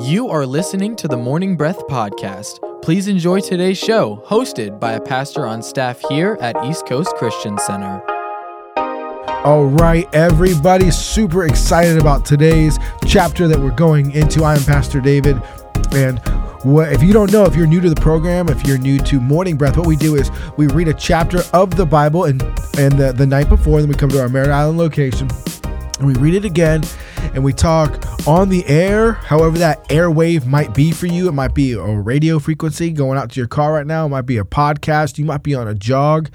You are listening to the Morning Breath Podcast. Please enjoy today's show, hosted by a pastor on staff here at East Coast Christian Center. All right, everybody, super excited about today's chapter that we're going into. I am Pastor David, and if you don't know, if you're new to the program, if you're new to Morning Breath, what we do is we read a chapter of the Bible and and the, the night before, then we come to our Merritt Island location and we read it again and we talk on the air, however that airwave might be for you. It might be a radio frequency going out to your car right now. It might be a podcast. You might be on a jog.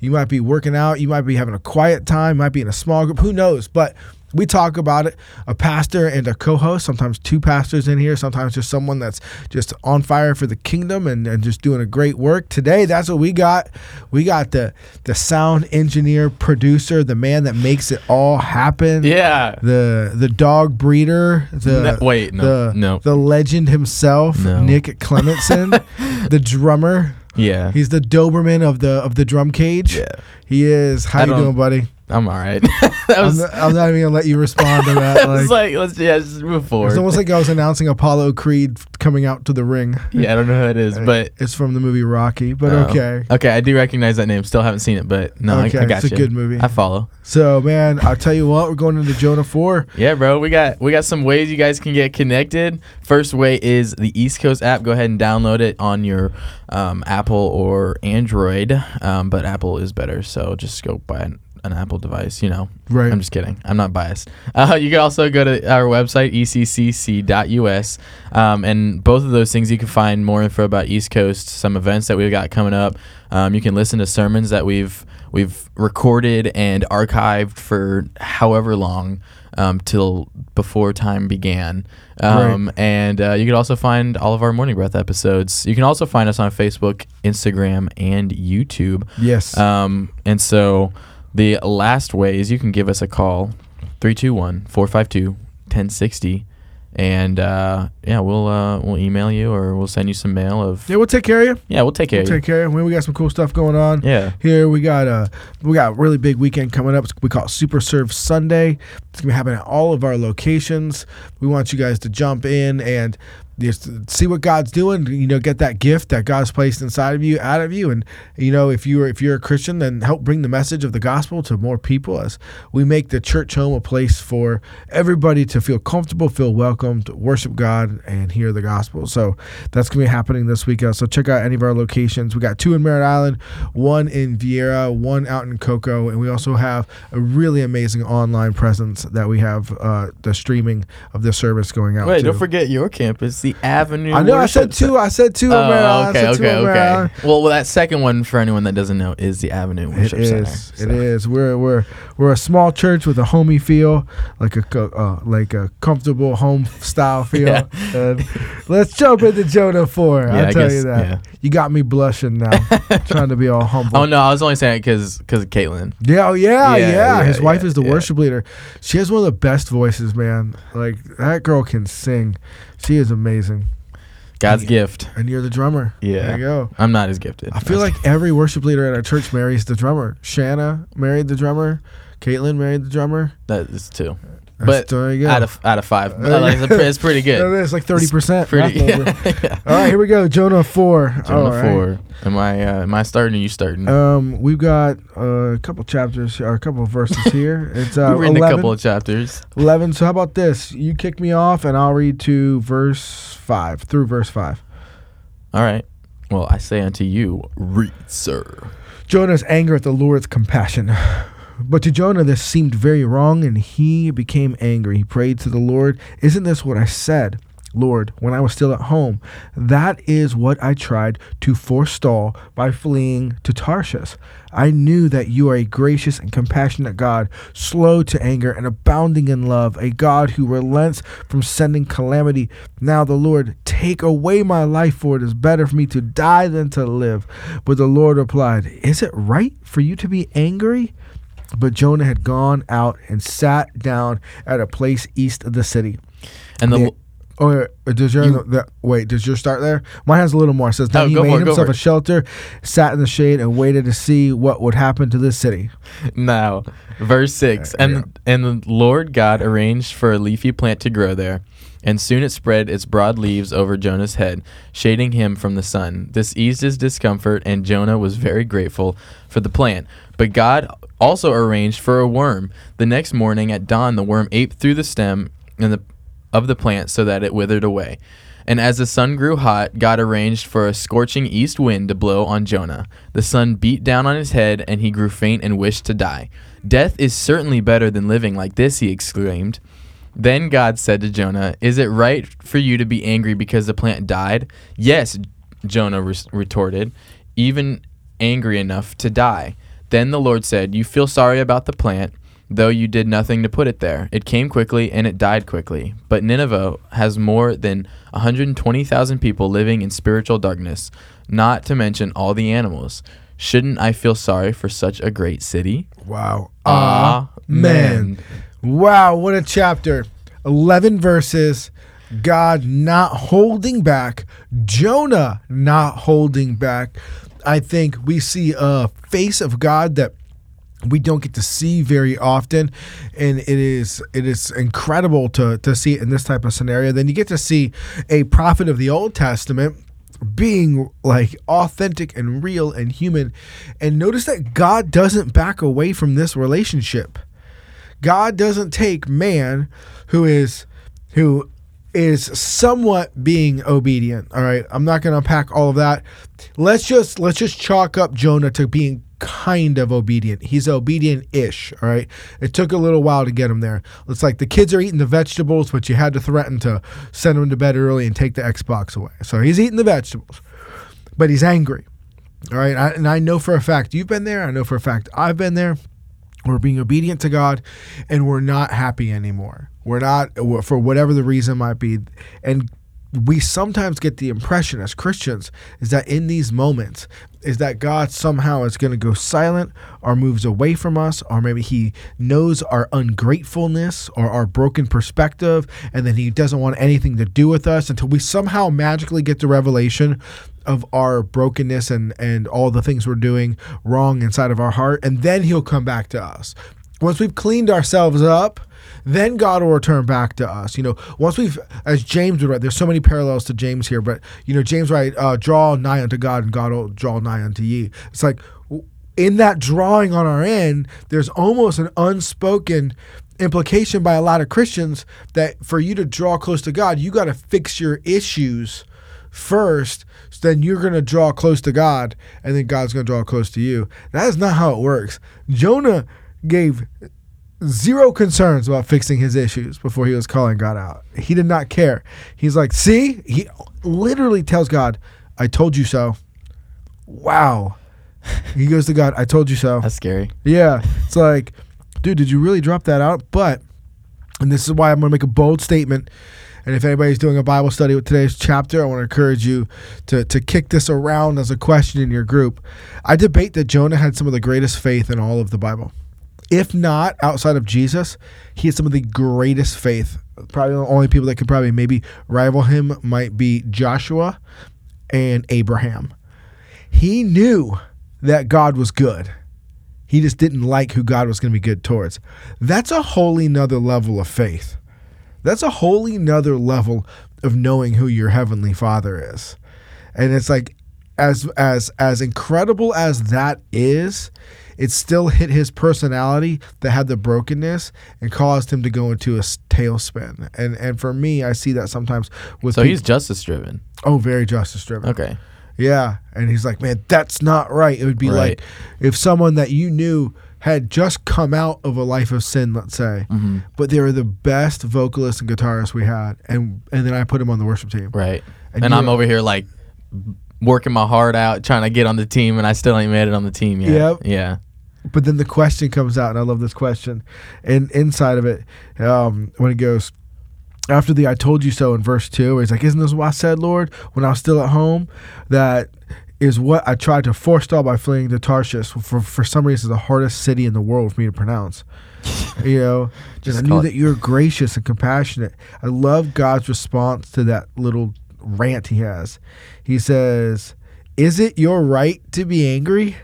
You might be working out. You might be having a quiet time. You might be in a small group. Who knows? But we talk about it a pastor and a co-host sometimes two pastors in here sometimes just someone that's just on fire for the kingdom and, and just doing a great work today that's what we got we got the the sound engineer producer the man that makes it all happen Yeah. the the dog breeder the No, wait, no, the, no. the legend himself No. nick clementson the drummer Yeah. he's the doberman of the of the drum cage Yeah. he is how I you doing buddy I'm all right. that I'm was. not, I'm not even gonna let you respond to that. I was Like, like, let's yeah, just move forward. it's almost like I was announcing Apollo Creed coming out to the ring. yeah, I don't know who it is, but It's from the movie Rocky, but Oh. okay. Okay, I do recognize that name. Still haven't seen it, but no, I- okay, I, got it's you. a good movie. I follow. So man, I'll tell you what, we're going into Jonah four. Yeah, bro. We got we got some ways you guys can get connected. First way is the East Coast app. Go ahead and download it on your um, Apple or Android, um, but Apple is better. So just go buy an, an Apple device. You know, Right. I'm just kidding. I'm not biased. Uh, you can also go to our website eccc.us, um, and both of those things you can find more info about East Coast, some events that we've got coming up. Um, you can listen to sermons that we've we've recorded and archived for however long um, till before time began. Um, And uh, you can also find all of our Morning Breath episodes. You can also find us on Facebook, Instagram, and YouTube. Yes. Um, and so the last way is you can give us a call 321 452 1060 and uh, yeah we'll uh, we'll email you or we'll send you some mail of yeah, we'll take care of you. yeah we'll take care We'll of you take care of you. We got some cool stuff going on. yeah Here we got a we got a really big weekend coming up. We call it Super Serve Sunday. It's gonna happen at all of our locations. We want you guys to jump in and just see what God's doing. You know, get that gift that God's placed inside of you, out of you, and you know if you're if you're a Christian, then help bring the message of the gospel to more people as we make the church home a place for everybody to feel comfortable, feel welcomed, worship God, and hear the gospel. So that's gonna be happening this weekend. So check out any of our locations. We got two in Merritt Island, one in Viera, one out in Cocoa, and we also have a really amazing online presence that we have uh, the streaming of the service going out. wait to. don't forget your campus the avenue I know. I said two. I said two. Oh, Island. Okay, two okay, okay. Well, well, that second one for anyone that doesn't know is the Avenue It Worship Center. is. so. It is. We're we're we're a small church with a homey feel, like a uh, like a comfortable home style feel. Yeah. And let's jump into Jonah four. Yeah, I'll I tell guess- you that. yeah. You got me blushing now, trying to be all humble. Oh no, I was only saying it because because Caitlin. Yeah, oh yeah, Yeah, yeah. His wife is the worship leader. She has one of the best voices, man. Like that girl can sing. She is amazing. God's Yeah. gift. And you're the drummer. Yeah. There you go. I'm not as gifted. I feel like every worship leader at our church marries the drummer. Shanna married the drummer. Caitlin married the drummer. that is two, That's- but there you go. out of out of five, like, go. it's pretty good. It is like thirty percent. Pretty. All Yeah. right, here we go. Jonah four. Jonah All right. four. Am I uh, am I starting? Or you starting? Um, we've got uh, a couple chapters or a couple of verses here. It's uh, 11, a couple of chapters. 11. So how about this? You kick me off, and I'll read to verse five through verse five. All right. Well, I say unto you, read, sir. Jonah's anger at the Lord's compassion. But to Jonah, this seemed very wrong, and he became angry. He prayed to the Lord, Isn't this what I said, Lord, when I was still at home? That is what I tried to forestall by fleeing to Tarshish. I knew that you are a gracious and compassionate God, slow to anger and abounding in love, a God who relents from sending calamity. Now, the Lord, take away my life, for it is better for me to die than to live. But the Lord replied, Is it right for you to be angry? But Jonah had gone out and sat down at a place east of the city. And the. Or or does your You- the, wait? Does your start there? Mine has a little more. It says then Oh, he made it, himself a shelter, sat in the shade, and waited to see what would happen to this city. now, verse six, Uh, and yeah. and the Lord God arranged for a leafy plant to grow there, And soon it spread its broad leaves over Jonah's head, shading him from the sun. This eased his discomfort, and Jonah was very grateful for the plant. But God also arranged for a worm. The next morning at dawn, the worm ate through the stem the, of the plant so that it withered away. And as the sun grew hot, God arranged for a scorching east wind to blow on Jonah. The sun beat down on his head, and he grew faint and wished to die. Death is certainly better than living like this, he exclaimed. Then God said to Jonah, Is it right for you to be angry because the plant died? Yes, Jonah re- retorted, even angry enough to die. Then the Lord said, You feel sorry about the plant, though you did nothing to put it there. It came quickly and it died quickly. But Nineveh has more than 120,000 people living in spiritual darkness, not to mention all the animals. Shouldn't I feel sorry for such a great city? Wow. Amen. Amen. Wow, what a chapter. 11 verses. God not holding back, Jonah not holding back. I think we see a face of God that we don't get to see very often and it is it is incredible to to see it in this type of scenario then you get to see a prophet of the old testament being like authentic and real and human and notice that God doesn't back away from this relationship God doesn't take man who is who is somewhat being obedient. All right. I'm not going to unpack all of that. Let's just let's just chalk up Jonah to being kind of obedient. He's obedient-ish, all right? It took a little while to get him there. It's like the kids are eating the vegetables, but you had to threaten to send them to bed early and take the Xbox away. So he's eating the vegetables, but he's angry. All right? I, and I know for a fact you've been there. I know for a fact I've been there. We're being obedient to God and we're not happy anymore. We're not, for whatever the reason might be. And we sometimes get the impression as Christians is that in these moments, is that God somehow is going to go silent or moves away from us, or maybe He knows our ungratefulness or our broken perspective, and then He doesn't want anything to do with us until we somehow magically get the revelation of our brokenness and and all the things we're doing wrong inside of our heart and then he'll come back to us once we've cleaned ourselves up then God will return back to us. You know, once we've, as James would write, there's so many parallels to James here, but you know, James write, uh, "Draw nigh unto God, and God will draw nigh unto ye." It's like in that drawing on our end, there's almost an unspoken implication by a lot of Christians that for you to draw close to God, you got to fix your issues first, so then you're going to draw close to God, and then God's going to draw close to you. That is not how it works. Jonah gave zero concerns about fixing his issues before he was calling God out. He did not care. He's like, see, he literally tells God, I told you so. Wow. He goes to God, I told you so. That's scary. Yeah. It's like, dude, did you really drop that out? But, and this is why I'm going to make a bold statement. And if anybody's doing a Bible study with today's chapter, I want to encourage you to, to kick this around as a question in your group. I debate that Jonah had some of the greatest faith in all of the Bible. If not outside of Jesus, he has some of the greatest faith. Probably the only people that could probably maybe rival him might be Joshua and Abraham. He knew that God was good. He just didn't like who God was going to be good towards. That's a wholly nother level of faith. That's a wholly nother level of knowing who your heavenly Father is. And it's like as as as incredible as that is, it still hit his personality that had the brokenness and caused him to go into a tailspin. And and for me, I see that sometimes with So peop- he's justice driven. oh very justice driven. Okay. Yeah, and he's like, man, that's not right. It would be Right. like if someone that you knew had just come out of a life of sin, let's say, Mm-hmm. but they were the best vocalists and guitarists we had, and and then I put him on the worship team. Right. And And, I'm over here like working my heart out trying to get on the team, and I still ain't made it on the team yet. Yep. Yeah. But then the question comes out, and I love this question. And inside of it, um, when it goes, after the I told you so in verse 2, he's like, Isn't this what I said, Lord, when I was still at home? That is what I tried to forestall by fleeing to Tarshish. For, for some reason, the hardest city in the world for me to pronounce. you know, just I knew it- that you're gracious and compassionate. I love God's response to that little rant he has. He says, Is it your right to be angry?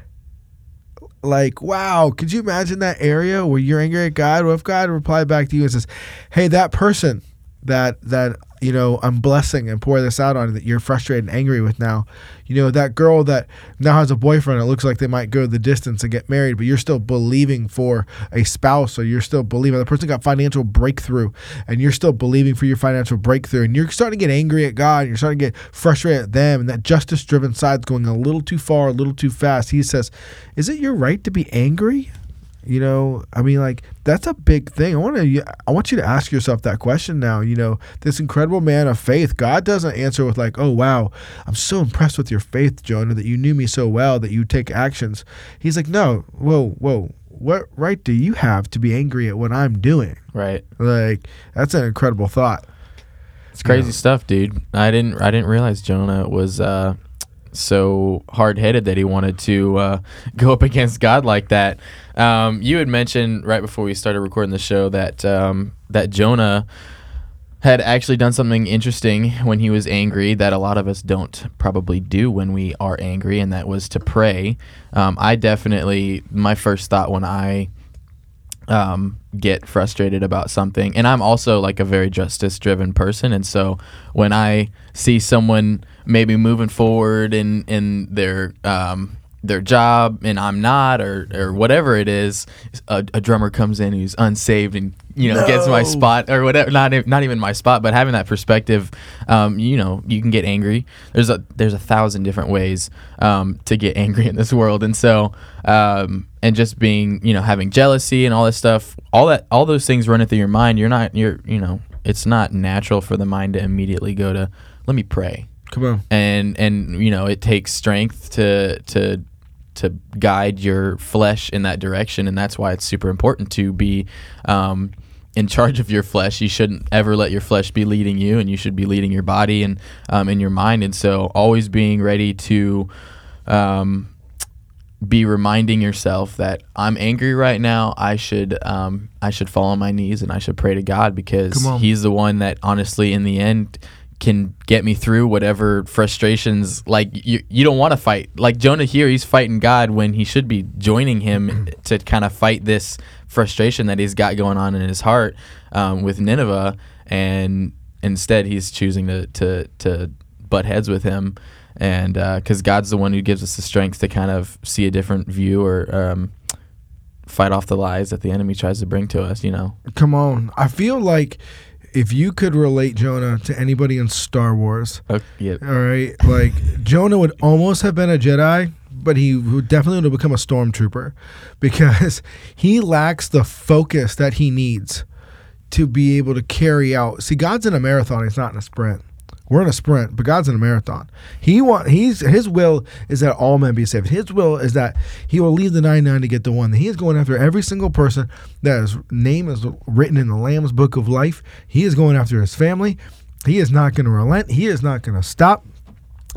like wow could you imagine that area where you're angry at god what if god replied back to you and says hey that person that that you know I'm blessing and pour this out on that you're frustrated and angry with now. You know that girl that now has a boyfriend. It looks like they might go the distance and get married, but you're still believing for a spouse, or you're still believing the person got financial breakthrough, and you're still believing for your financial breakthrough, and you're starting to get angry at God, and you're starting to get frustrated at them, and that justice-driven side's going a little too far, a little too fast. He says, "Is it your right to be angry?" You know, I mean, like that's a big thing. I want to, I want you to ask yourself that question now. You know, this incredible man of faith. God doesn't answer with like, "Oh wow, I'm so impressed with your faith, Jonah, that you knew me so well that you take actions." He's like, "No, whoa, whoa, what right do you have to be angry at what I'm doing?" Right. Like that's an incredible thought. It's crazy Yeah. stuff, dude. I didn't I didn't realize Jonah was uh, so hard headed that he wanted to uh, go up against God like that. Um, you had mentioned right before we started recording the show that um, that Jonah had actually done something interesting when he was angry that a lot of us don't probably do when we are angry, and that was to pray. Um, I definitely my first thought when I um, get frustrated about something. And I'm also like a very justice driven person. And so when I see someone maybe moving forward in, in their, um, their job and I'm not, or, or whatever it is, a, a drummer comes in who's unsaved and, you know, gets my spot or whatever, not, not even my spot, but having that perspective, um, you know, you can get angry. There's a, there's a thousand different ways, um, to get angry in this world. And so, um, and just being, you know, having jealousy and all this stuff, all that, all those things running through your mind. You're not, you're, you know, it's not natural for the mind to immediately go to, let me pray Come on. and and you know it takes strength to to to guide your flesh in that direction and that's why it's super important to be um, in charge of your flesh you shouldn't ever let your flesh be leading you and you should be leading your body and um, in your mind and so always being ready to um, be reminding yourself that I'm angry right now. I should um, I should fall on my knees and I should pray to God because He's the one that honestly, in the end, can get me through whatever frustrations. Like you, you don't want to fight. Like Jonah here, he's fighting God when he should be joining Him to kind of fight this frustration that he's got going on in his heart um, with Nineveh, and instead he's choosing to to to butt heads with him and because God's the one who gives us the strength to kind of see a different view or um, fight off the lies that the enemy tries to bring to us. You know, Come on. I feel like if you could relate Jonah to anybody in Star Wars, okay, yeah, all right, like Jonah would almost have been a Jedi, but he would definitely would have become a stormtrooper because he lacks the focus that he needs to be able to carry out. See, God's in a marathon, he's not in a sprint. We're in a sprint, but God's in a marathon. He want he's his will is that all men be saved. His will is that he will leave the 99 to get the one. He is going after every single person that his name is written in the Lamb's book of life. He is going after his family. He is not going to relent. He is not going to stop.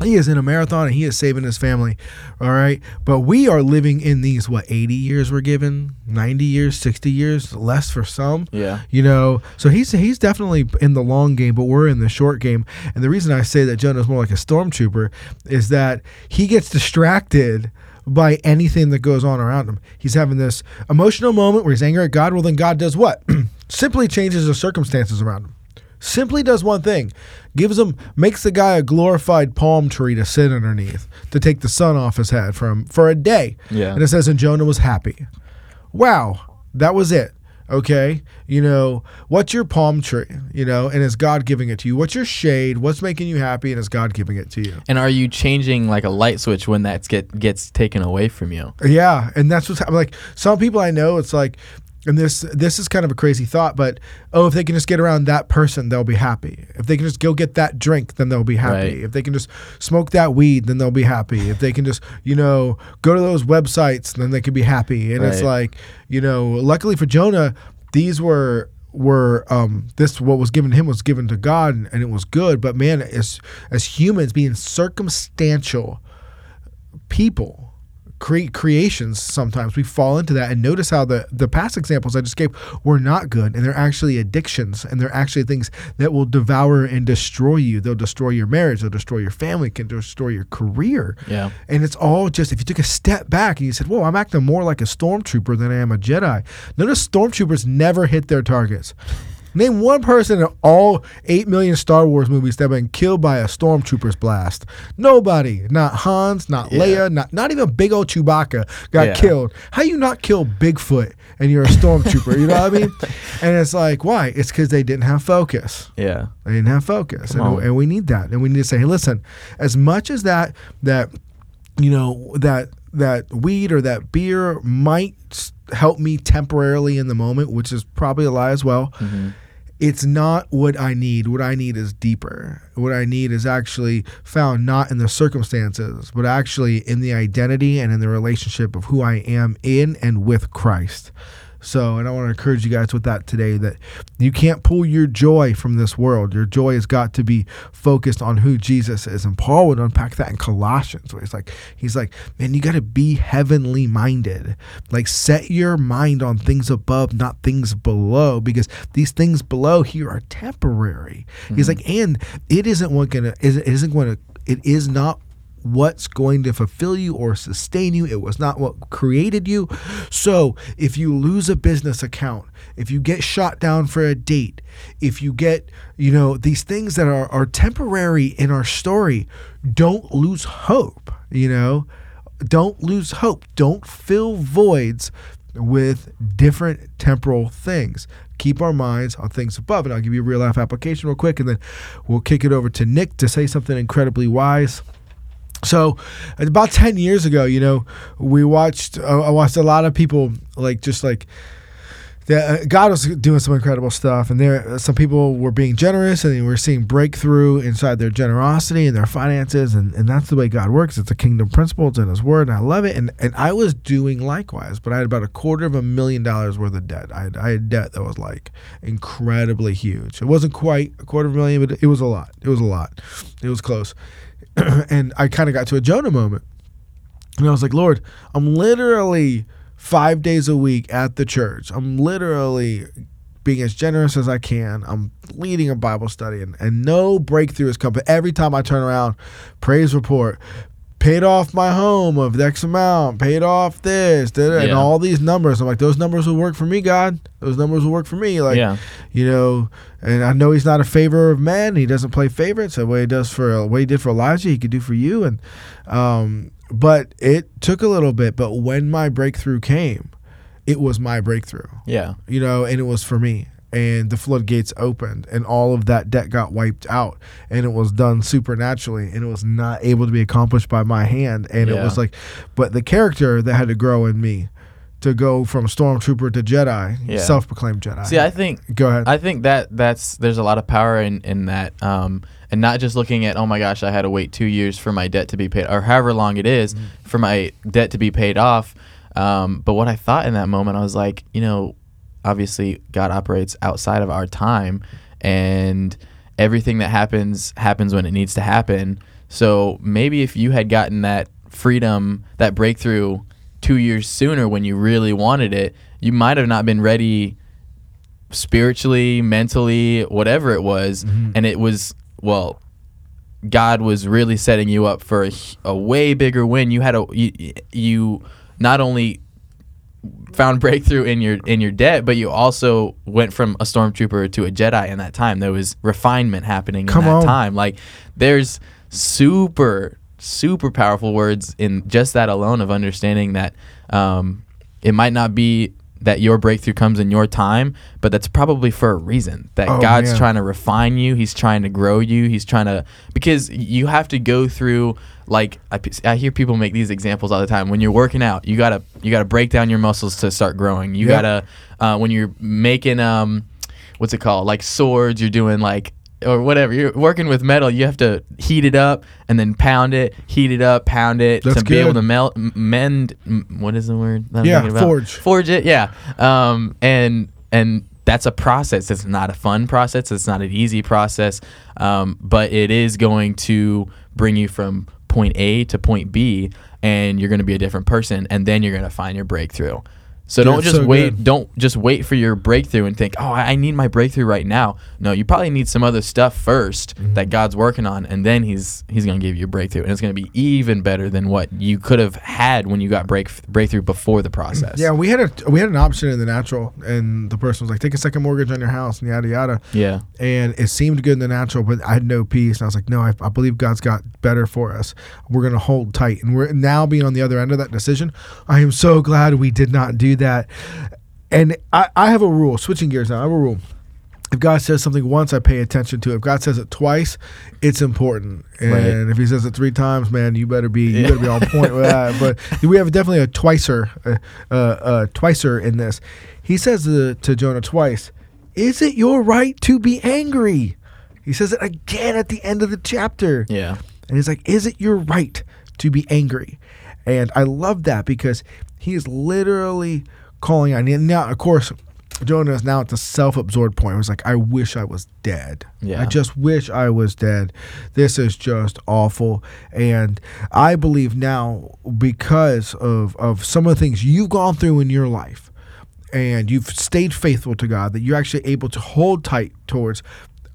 He is in a marathon and he is saving his family. All right. But we are living in these, what, 80 years we're given? 90 years, 60 years, less for some. yeah, You know, so he's he's definitely in the long game, but we're in the short game. And the reason I say that jonah Jonah's more like a stormtrooper is that he gets distracted by anything that goes on around him. He's having this emotional moment where he's angry at God. Well, then God does what? Simply changes the circumstances around him. Simply does one thing, gives him, makes the guy a glorified palm tree to sit underneath to take the sun off his head from for a day. Yeah. And it says, and Jonah was happy. Wow, that was it. Okay, you know what's your palm tree? You know, and is God giving it to you? What's your shade? What's making you happy? And is God giving it to you? and are you changing like a light switch when that get gets taken away from you? Yeah, and that's what's happening. Like some people I know, it's like, and this this is kind of a crazy thought, but oh, if they can just get around that person, they'll be happy. If they can just go get that drink, then they'll be happy. Right. If they can just smoke that weed, then they'll be happy. If they can just you know go to those websites, then they can be happy. And it's like you know, luckily for Jonah, these were were um this what was given to him was given to God and, and it was good but man as as humans being circumstantial people cre- creations sometimes we fall into that and notice how the the past examples i just gave were not good and they're actually addictions and they're actually things that will devour and destroy you they'll destroy your marriage they'll destroy your family can destroy your career Yeah, and it's all just if you took a step back and you said, "Whoa, I'm acting more like a stormtrooper than I am a Jedi." Notice stormtroopers never hit their targets. Name one person in all 8 million Star Wars movies that have been killed by a stormtrooper's blast. Nobody. Not Hans, not Yeah. Leia, not, not even big old Chewbacca got Yeah. killed. How you not kill Bigfoot and you're a stormtrooper? you know what I mean? And it's like, why? It's because they didn't have focus. Yeah. They didn't have focus, and, and we need that. And we need to say, hey, listen, as much as that that you know that that weed or that beer might help me temporarily in the moment, which is probably a lie as well. Mm-hmm. It's not what I need. What I need is deeper. What I need is actually found not in the circumstances, but actually in the identity and in the relationship of who I am in and with Christ. So, and I want to encourage you guys with that today that you can't pull your joy from this world. Your joy has got to be focused on who Jesus is. And Paul would unpack that in Colossians, where he's like, he's like, man, you got to be heavenly minded. Like, set your mind on things above, not things below, because these things below here are temporary. He's mm-hmm. like, and it isn't what gonna, it isn't going to, it is not what's going to fulfill you or sustain you. It was not what created you. So if you lose a business account, if you get shot down for a date, if you get, you know, these things that are, are temporary in our story, don't lose hope, you know? Don't lose hope. Don't fill voids with different temporal things. Keep our minds on things above. And I'll give you a real life application real quick, and then we'll kick it over to Nick to say something incredibly wise. So, about ten years ago, you know, we watched. Uh, I watched a lot of people like just like. The, uh, God was doing some incredible stuff, and there some people were being generous, and we were seeing breakthrough inside their generosity and their finances, and, and that's the way God works. It's a kingdom principle, it's in His Word, and I love it. And and I was doing likewise, but I had about a quarter of a million dollars worth of debt. I had, I had debt that was like incredibly huge. It wasn't quite a quarter of a million, but it was a lot. It was a lot. It was close. and I kind of got to a Jonah moment. And I was like, Lord, I'm literally five days a week at the church. I'm literally being as generous as I can. I'm leading a Bible study, and, and no breakthrough has come. But every time I turn around, praise report, paid off my home of X amount, paid off this, da, da, and all these numbers. I'm like, those numbers will work for me, God. Those numbers will work for me. Like, Yeah. you know, and I know he's not a favor of men. He doesn't play favorites. The way he does for what he did for Elijah, he could do for you. And um, but it took a little bit. But when my breakthrough came, it was my breakthrough. Yeah. You know, and it was for me. And the floodgates opened, and all of that debt got wiped out, and it was done supernaturally, and it was not able to be accomplished by my hand. And it was like, but the character that had to grow in me to go from stormtrooper to Jedi, Yeah. self-proclaimed Jedi. See, I think Go ahead. I think that that's there's a lot of power in in that, um, and not just looking at oh my gosh, I had to wait two years for my debt to be paid, or however long it is Mm-hmm. for my debt to be paid off. Um, but what I thought in that moment, I was like, you know, obviously God operates outside of our time, and everything that happens happens when it needs to happen. So maybe if you had gotten that freedom, that breakthrough two years sooner when you really wanted it, you might have not been ready spiritually, mentally, whatever it was, mm-hmm. and it was well. God was really setting you up for a way bigger win. You had a you, you not only found breakthrough in your in your debt, but you also went from a stormtrooper to a Jedi in that time. There was refinement happening Come in that on. time. Like there's super super powerful words in just that alone of understanding that um, it might not be that your breakthrough comes in your time, but that's probably for a reason. That Oh, God's man. trying to refine you. He's trying to grow you. He's trying to because you have to go through like I hear people make these examples all the time. When you're working out, you gotta you gotta break down your muscles to start growing. You Yep. gotta uh, when you're making um what's it called like swords. You're doing like or whatever. You're working with metal. You have to heat it up and then pound it, heat it up, pound it That's to be able to melt, mend. What is the word? that I'm Yeah, forge. Forge it. Yeah. Um. And and that's a process. It's not a fun process. It's not an easy process. Um. But it is going to bring you from point A to point B, and you're going to be a different person, and then you're going to find your breakthrough. So Dude, don't just so wait. good. Don't just wait for your breakthrough and think, "Oh, I need my breakthrough right now." No, you probably need some other stuff 1st Mm-hmm. that God's working on, and then He's He's gonna give you a breakthrough, and it's gonna be even better than what you could have had when you got break breakthrough before the process. Yeah, we had a we had an option in the natural, and the person was like, "Take a second mortgage on your house," and yada yada. yeah, And it seemed good in the natural, but I had no peace. And I was like, "No, I, I believe God's got better for us. We're gonna hold tight." And we're now being on the other end of that decision. I am so glad we did not do that. And I, I have a rule. Switching gears now, I have a rule. If God says something once, I pay attention to it. If God says it twice, it's important. And Right. if He says it three times, man, you better be you better be on point with that. But we have definitely a twicer, uh, uh, uh, twicer in this. He says to, to Jonah twice, "Is it your right to be angry?" He says it again at the end of the chapter. yeah, And he's like, Is it your right to be angry? And I love that because he is literally calling on And now, of course, Jonah is now at the self absorbed point. It was like, I wish I was dead. Yeah. I just wish I was dead. This is just awful. And I believe now, because of, of some of the things you've gone through in your life, and you've stayed faithful to God, that you're actually able to hold tight towards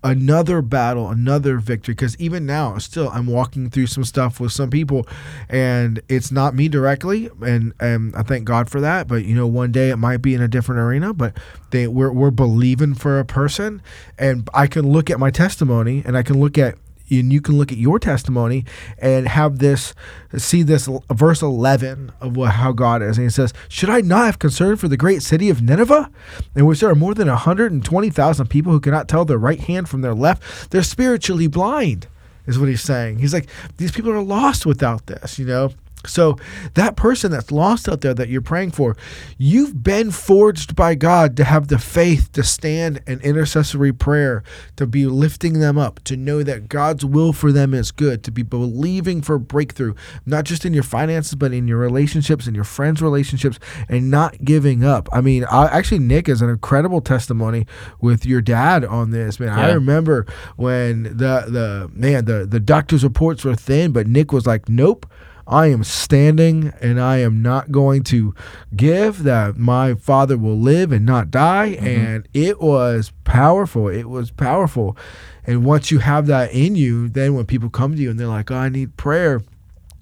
another battle, another victory. Because even now, still, I'm walking through some stuff with some people, and it's not me directly, and and I thank God for that. But you know, one day it might be in a different arena. But they we're we're believing for a person, and I can look at my testimony, and I can look at and you can look at your testimony and have this see this verse 11 of what, how god is. And he says should i not have concern for the great city of nineveh in which there are more than 120000 people who cannot tell their right hand from their left? They're spiritually blind is what he's saying. He's like these people are lost without this you know so that person that's lost out there that you're praying for, you've been forged by God to have the faith to stand in intercessory prayer, to be lifting them up, to know that God's will for them is good, to be believing for breakthrough, not just in your finances, but in your relationships and your friends' relationships, and not giving up. I mean, I, actually, Nick is an incredible testimony with your dad on this, man. I remember when the the man the the doctor's reports were thin, but Nick was like, "Nope." I am standing and I am not going to give that my father will live and not die. Mm-hmm. And it was powerful. It was powerful. And once you have that in you, then when people come to you and they're like, oh, I need prayer,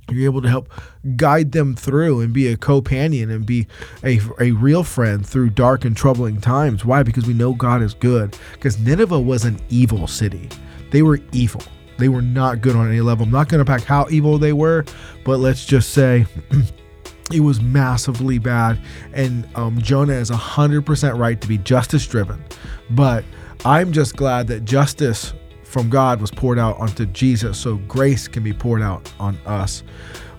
you're able to help guide them through and be a companion and be a, a real friend through dark and troubling times. Why? Because we know God is good. Because Nineveh was an evil city, they were evil. They were not good on any level. I'm not going to pack how evil they were, but let's just say it was massively bad. And um, Jonah is 100% right to be justice driven. But I'm just glad that justice from God was poured out onto Jesus so grace can be poured out on us.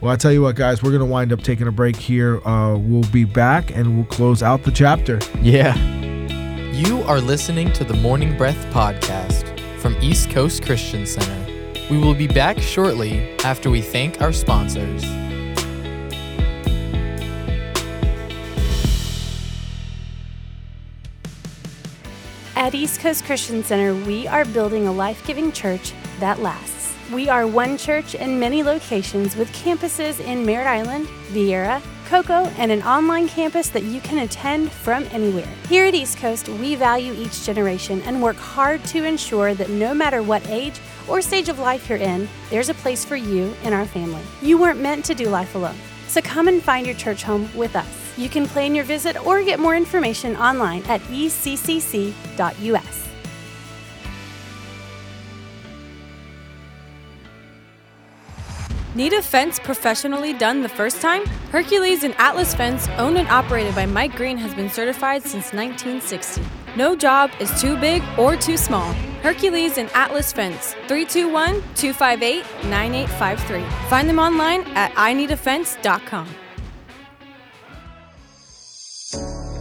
Well, I tell you what, guys, we're going to wind up taking a break here. Uh, we'll be back and we'll close out the chapter. yeah. You are listening to the Morning Breath podcast from East Coast Christian Center. We will be back shortly after we thank our sponsors. At East Coast Christian Center, we are building a life giving church that lasts. We are one church in many locations with campuses in Merritt Island, Viera, Cocoa, and an online campus that you can attend from anywhere. Here at East Coast, we value each generation and work hard to ensure that no matter what age or stage of life you're in, there's a place for you in our family. You weren't meant to do life alone. So come and find your church home with us. You can plan your visit or get more information online at eccc.us. Need a fence professionally done the first time? Hercules and Atlas Fence, owned and operated by Mike Green, has been certified since 1960. No job is too big or too small. Hercules and Atlas Fence, 321 258 9853. Find them online at ineedafence.com.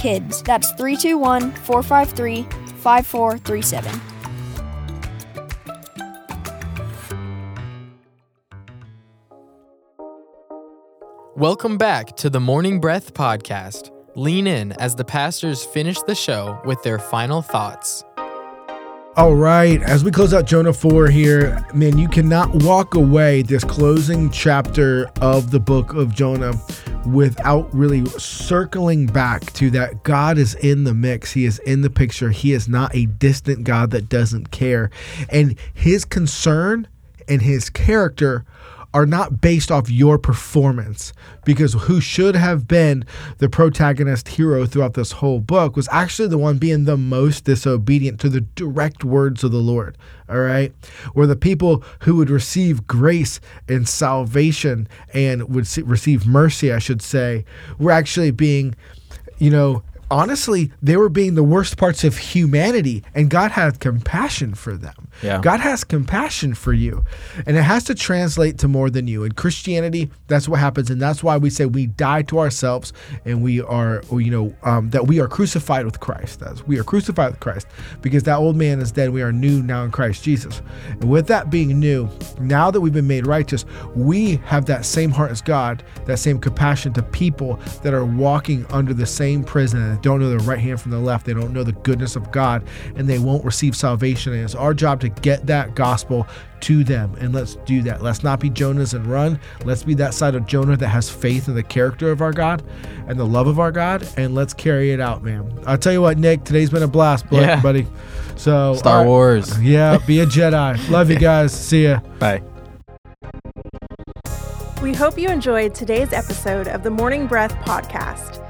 KIDS. That's 321 453 5437. Welcome back to the Morning Breath Podcast. Lean in as the pastors finish the show with their final thoughts. All right, as we close out Jonah 4 here, man, you cannot walk away this closing chapter of the book of Jonah without really circling back to that God is in the mix. He is in the picture. He is not a distant God that doesn't care. And his concern and his character are not based off your performance because who should have been the protagonist hero throughout this whole book was actually the one being the most disobedient to the direct words of the Lord. All right. Where the people who would receive grace and salvation and would receive mercy, I should say, were actually being, you know, honestly, they were being the worst parts of humanity, and God had compassion for them. Yeah. God has compassion for you, and it has to translate to more than you. In Christianity, that's what happens, and that's why we say we die to ourselves, and we are, you know, um, that we are crucified with Christ. That's we are crucified with Christ because that old man is dead. We are new now in Christ Jesus, and with that being new, now that we've been made righteous, we have that same heart as God, that same compassion to people that are walking under the same prison don't know the right hand from the left. They don't know the goodness of God and they won't receive salvation. And it's our job to get that gospel to them. And let's do that. Let's not be Jonahs and run. Let's be that side of Jonah that has faith in the character of our God and the love of our God. And let's carry it out, man. I'll tell you what, Nick, today's been a blast, yeah. buddy. So Star Wars. Yeah, be a Jedi. Love you guys. See ya. Bye. We hope you enjoyed today's episode of the Morning Breath podcast.